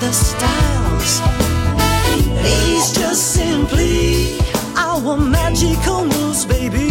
The styles. He's just simply our magical moves, baby.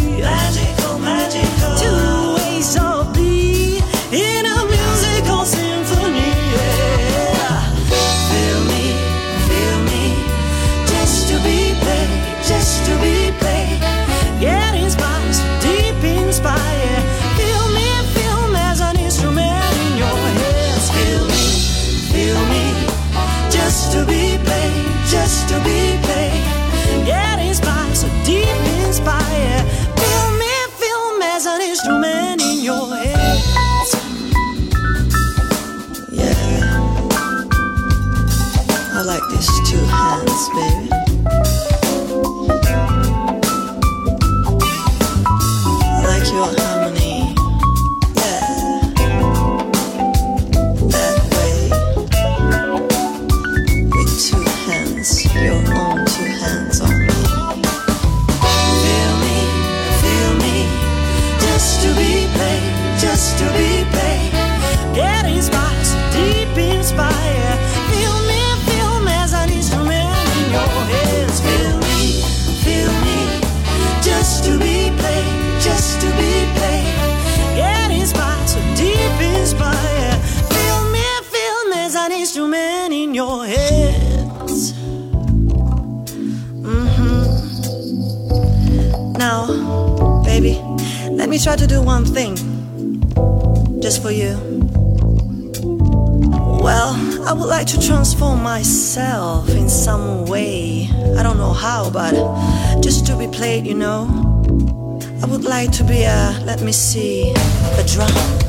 try to do one thing just for you. Well, I would like to transform myself in some way. I don't know how, but just to be played, you know. I would like to be a, let me see, a drum.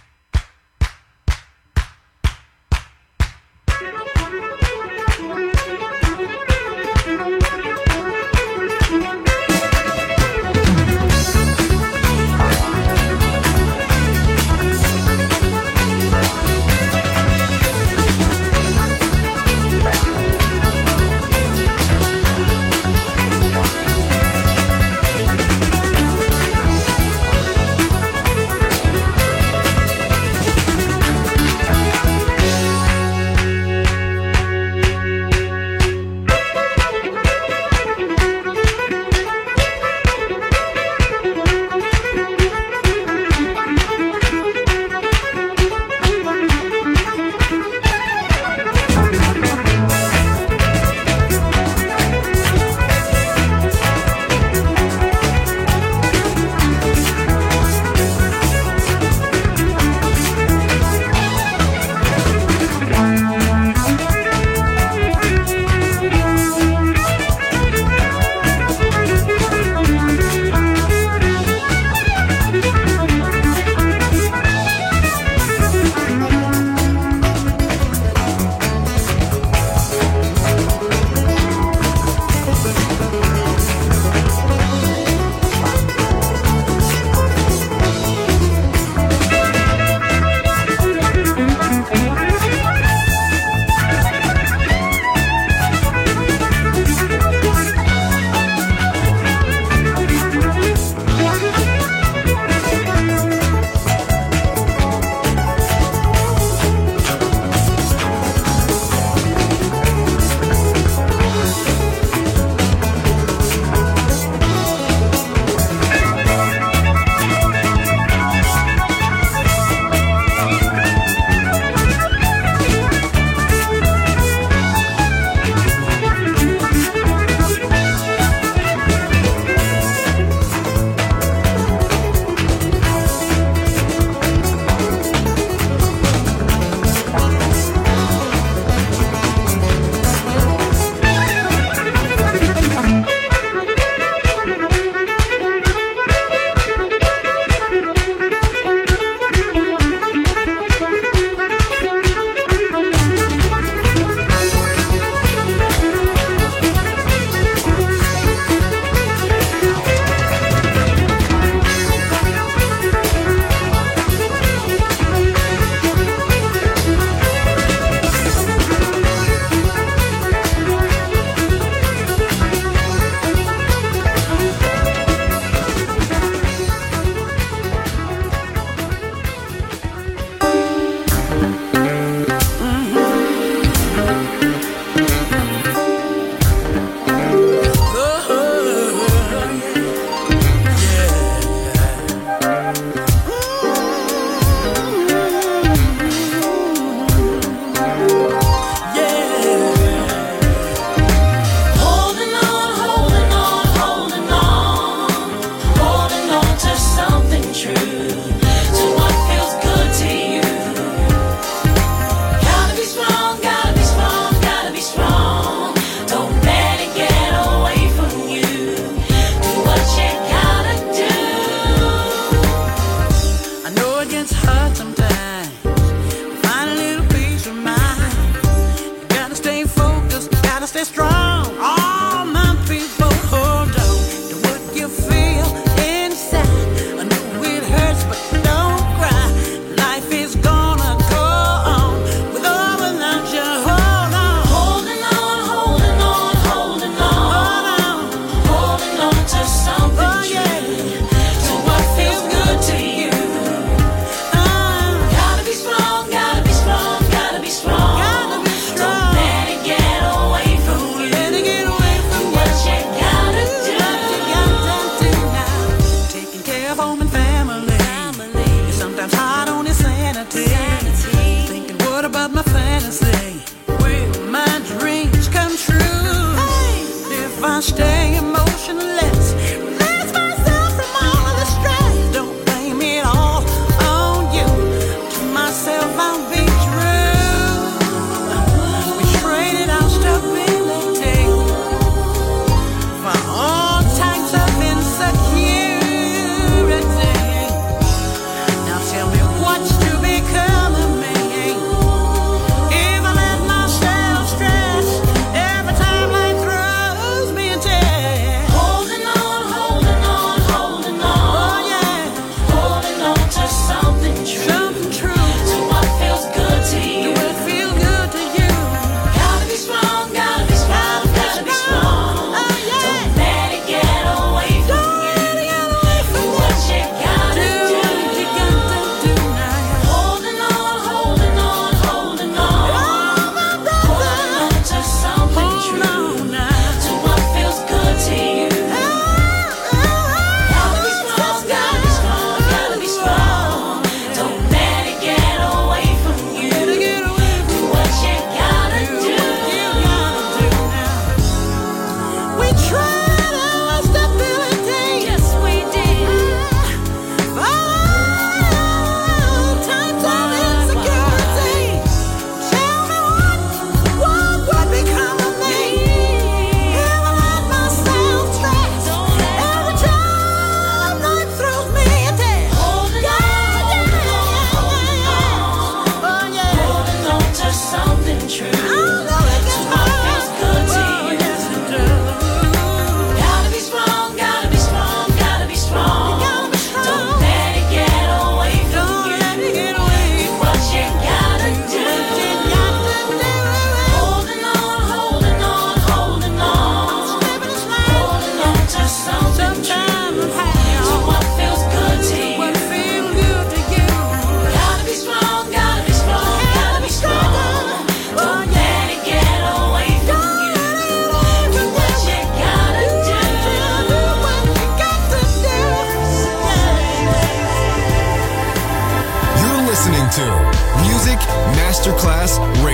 Class Radio.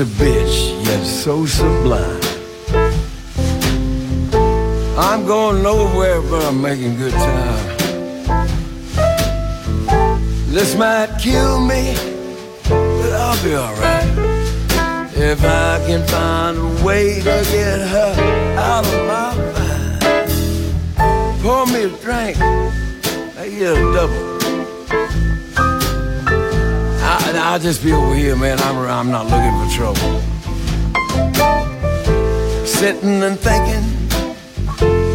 A bitch, yet so sublime. I'm going nowhere, but I'm making good time. This might kill me, but I'll be alright. If I can find a way to get her out of my mind. Pour me a drink, I get a double. I, will just be over here, man. I'm, I'm not looking for trouble. Sitting and thinking,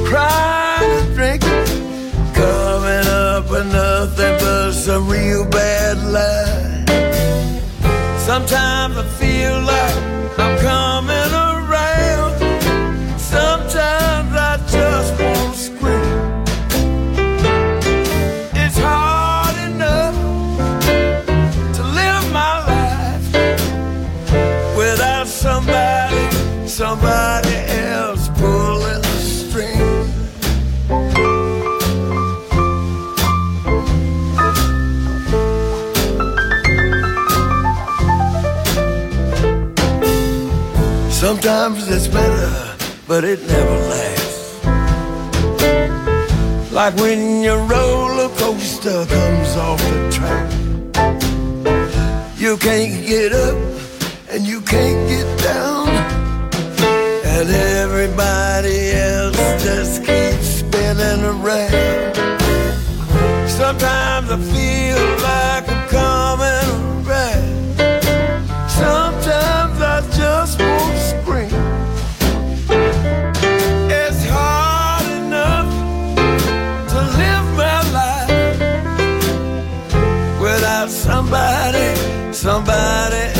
crying and drinking, coming up with nothing but some real bad lies. Sometimes I feel like I'm coming Sometimes it's better, but it never lasts. Like when your roller coaster comes off the track. You can't get up and you can't get down. And everybody else just keeps spinning around. Sometimes I feel like somebody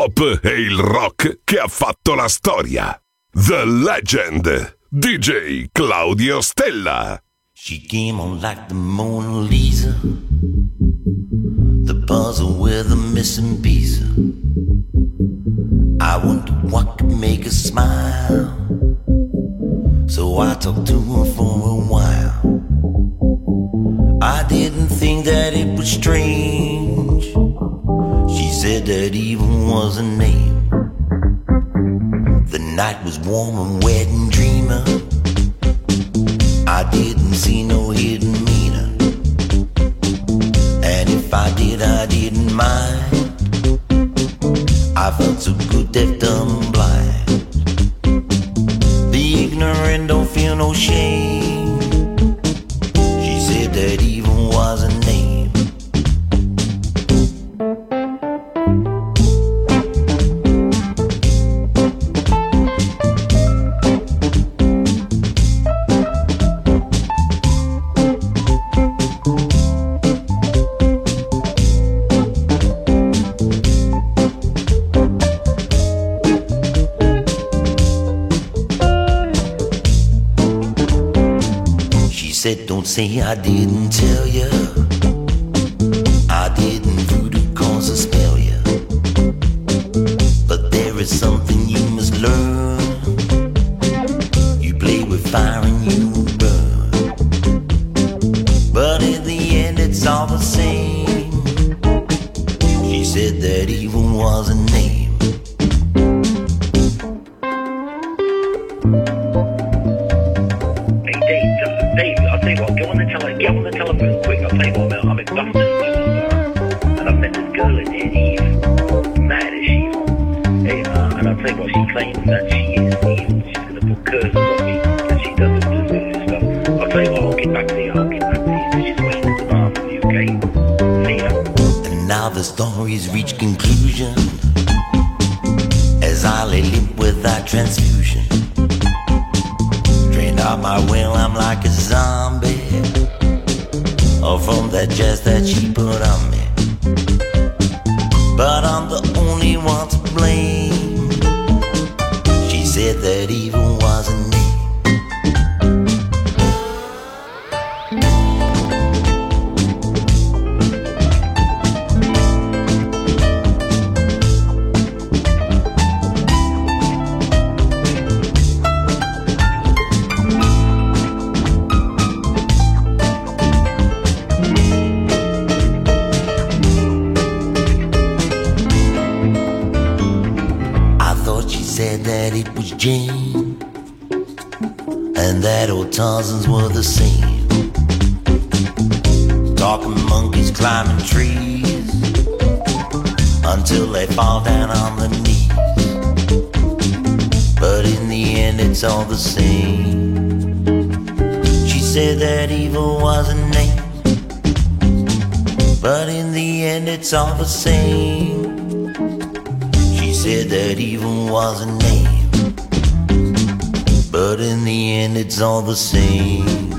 pop e il rock che ha fatto la storia. The Legend. DJ Claudio Stella. She came on like the Mona Lisa, the puzzle with the missing piece. I wondered what could make her smile, so I talked to her for a while. I didn't think that it was strange. Said that even was a name. The night was warm and wet and dreamer. I didn't see no hidden meaning. And if I did, I didn't mind. I felt so good that dumb blind. The ignorant don't feel no shame. Say I didn't tell you. things all the same. She said that evil was a name, but in the end it's all the same. She said that evil was a name, but in the end it's all the same.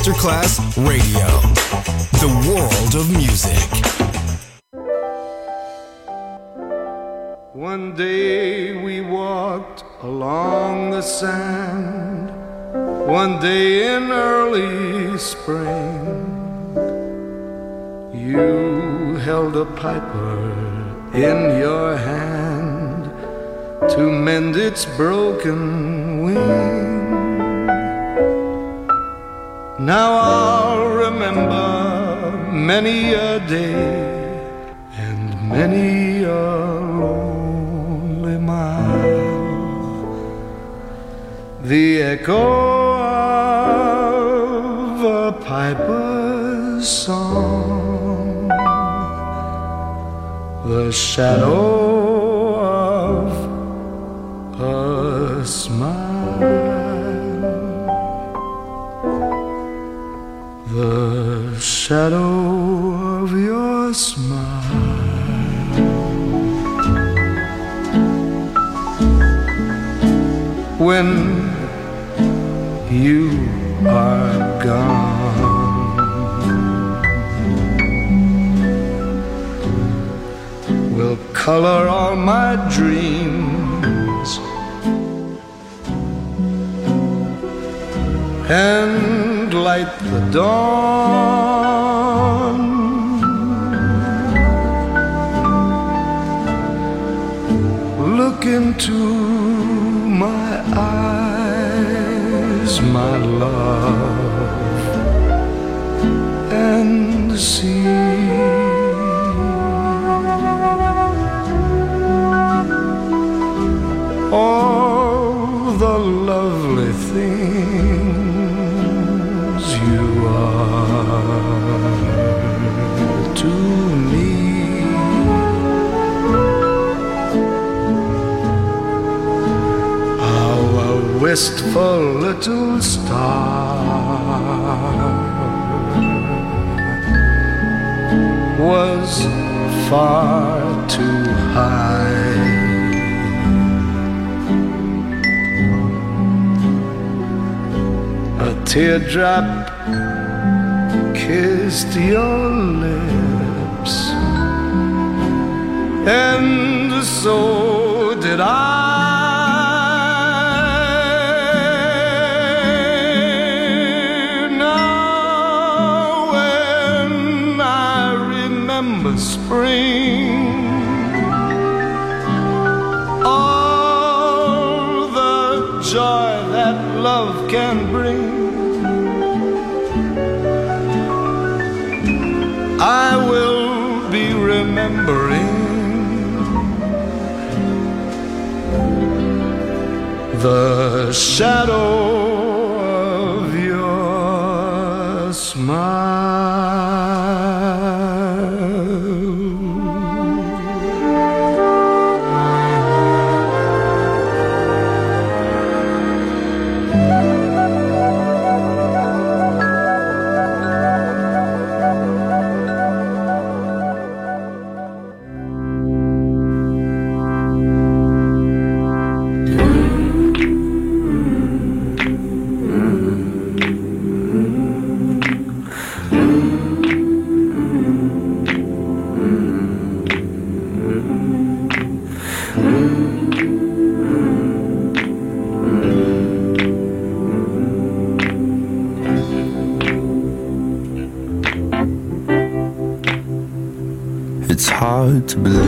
Masterclass Radio, the world of music. One day we walked along the sand, one day in early spring. You held a piper in your hand to mend its broken wing. Now I'll remember many a day and many a lonely mile. The echo of a piper's song, the shadow shadow of your smile. When you are gone, will color all my dreams and light the dawn. Look into my eyes, my love, and see. Wistful little star was far too high. A teardrop kissed your lips, and so did I. spring, all the joy that love can bring. I will be remembering the shadow to believe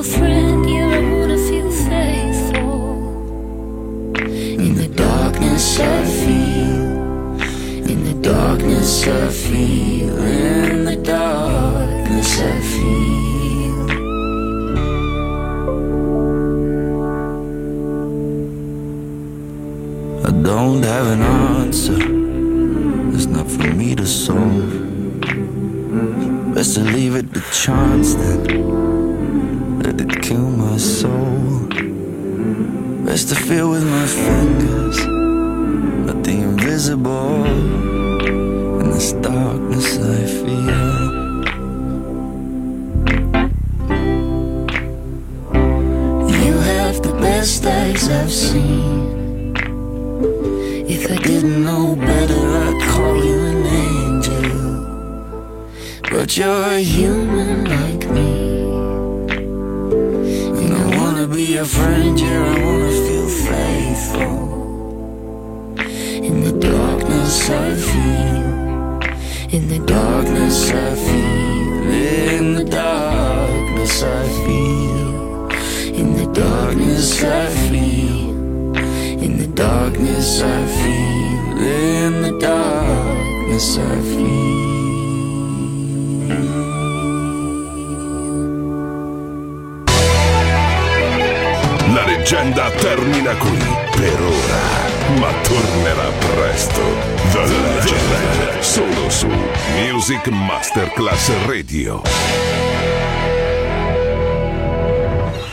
friend, you wanna feel faithful. In the darkness I feel, in the darkness I feel.